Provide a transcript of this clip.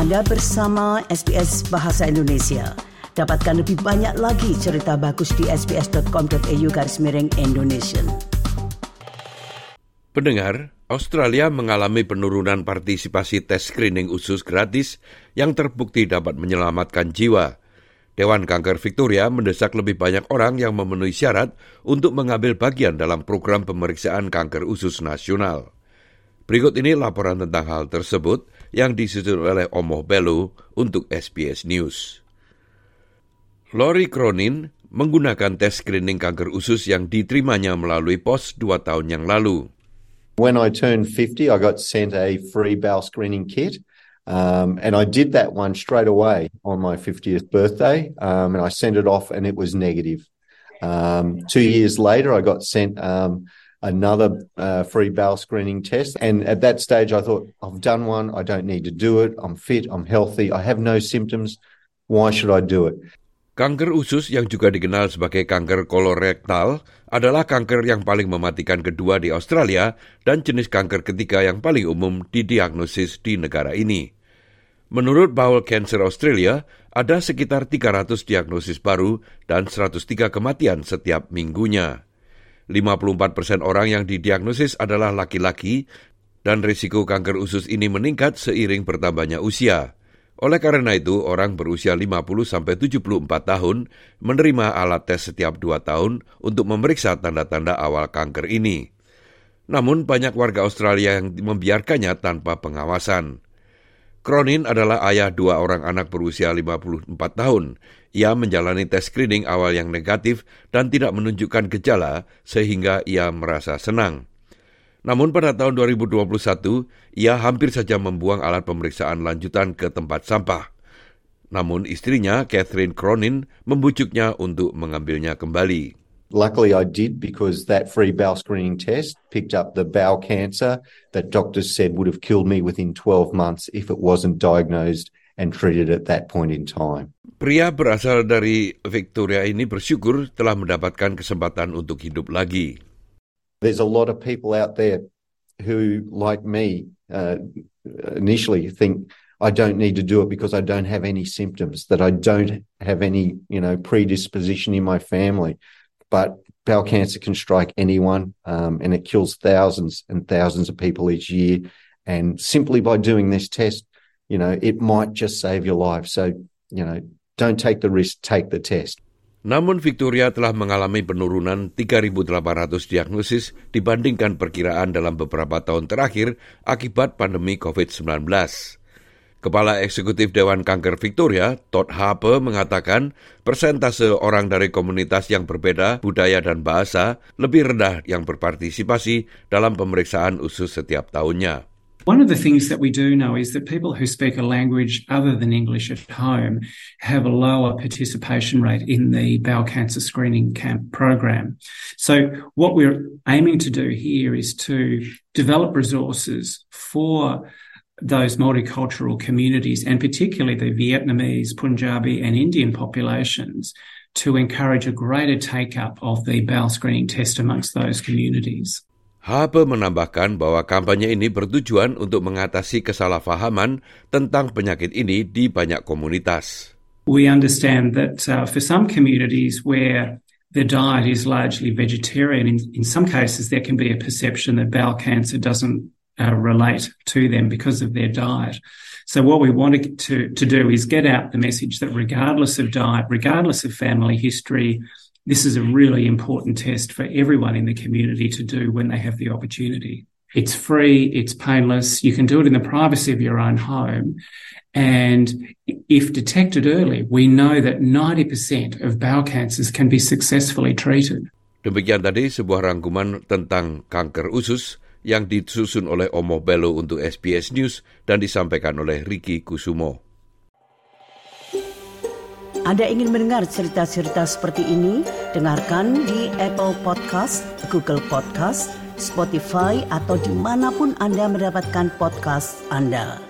Anda bersama SBS Bahasa Indonesia. Dapatkan lebih banyak lagi cerita bagus di sbs.com.au garis miring Indonesia. Pendengar, Australia mengalami penurunan partisipasi tes screening usus gratis yang terbukti dapat menyelamatkan jiwa. Dewan Kanker Victoria mendesak lebih banyak orang yang memenuhi syarat untuk mengambil bagian dalam program pemeriksaan kanker usus nasional. Berikut ini laporan tentang hal tersebut yang disusun oleh Omoh Belu untuk SBS News. Lori Cronin menggunakan tes screening kanker usus yang diterimanya melalui pos dua tahun yang lalu. When I turned 50, I got sent a free bowel screening kit. Um, and I did that one straight away on my 50th birthday. Um, and I sent it off and it was negative. Um, two years later, I got sent um, another uh, free bowel screening test. And at that stage, I thought, I've done one. I don't need to do it. I'm fit. I'm healthy. I have no symptoms. Why should I do it? Kanker usus yang juga dikenal sebagai kanker kolorektal adalah kanker yang paling mematikan kedua di Australia dan jenis kanker ketiga yang paling umum didiagnosis di negara ini. Menurut Bowel Cancer Australia, ada sekitar 300 diagnosis baru dan 103 kematian setiap minggunya. 54 persen orang yang didiagnosis adalah laki-laki dan risiko kanker usus ini meningkat seiring bertambahnya usia. Oleh karena itu, orang berusia 50-74 tahun menerima alat tes setiap dua tahun untuk memeriksa tanda-tanda awal kanker ini. Namun banyak warga Australia yang membiarkannya tanpa pengawasan. Cronin adalah ayah dua orang anak berusia 54 tahun ia menjalani tes screening awal yang negatif dan tidak menunjukkan gejala sehingga ia merasa senang. Namun pada tahun 2021, ia hampir saja membuang alat pemeriksaan lanjutan ke tempat sampah. Namun istrinya, Catherine Cronin, membujuknya untuk mengambilnya kembali. Luckily, I did because that free bowel screening test picked up the bowel cancer that doctors said would have killed me within 12 months if it wasn't diagnosed and treated at that point in time. Pria berasal dari Victoria ini bersyukur telah mendapatkan kesempatan untuk hidup lagi. There's a lot of people out there who, like me, uh, initially think I don't need to do it because I don't have any symptoms, that I don't have any, you know, predisposition in my family. But bowel cancer can strike anyone, um, and it kills thousands and thousands of people each year. And simply by doing this test, you know, it might just save your life. So, you know, Don't take the risk, take the test. Namun Victoria telah mengalami penurunan 3.800 diagnosis dibandingkan perkiraan dalam beberapa tahun terakhir akibat pandemi COVID-19. Kepala Eksekutif Dewan Kanker Victoria, Todd Harper, mengatakan persentase orang dari komunitas yang berbeda budaya dan bahasa lebih rendah yang berpartisipasi dalam pemeriksaan usus setiap tahunnya. One of the things that we do know is that people who speak a language other than English at home have a lower participation rate in the bowel cancer screening camp program. So, what we're aiming to do here is to develop resources for those multicultural communities, and particularly the Vietnamese, Punjabi, and Indian populations, to encourage a greater take up of the bowel screening test amongst those communities. Habe menambahkan bahwa kampanye ini bertujuan untuk mengatasi kesalahpahaman tentang penyakit ini di banyak komunitas. We understand that uh, for some communities where the diet is largely vegetarian, in, in some cases there can be a perception that bowel cancer doesn't uh, relate to them because of their diet. So what we want to, to do is get out the message that regardless of diet, regardless of family history, this is a really important test for everyone in the community to do when they have the opportunity. It's free, it's painless, you can do it in the privacy of your own home. And if detected early, we know that 90% of bowel cancers can be successfully treated. Demikian tadi sebuah rangkuman tentang kanker usus yang disusun oleh Omo Bello untuk SBS News dan disampaikan oleh Ricky Kusumo. Anda ingin mendengar cerita-cerita seperti ini? Dengarkan di Apple Podcast, Google Podcast, Spotify, atau di mana pun Anda mendapatkan podcast Anda.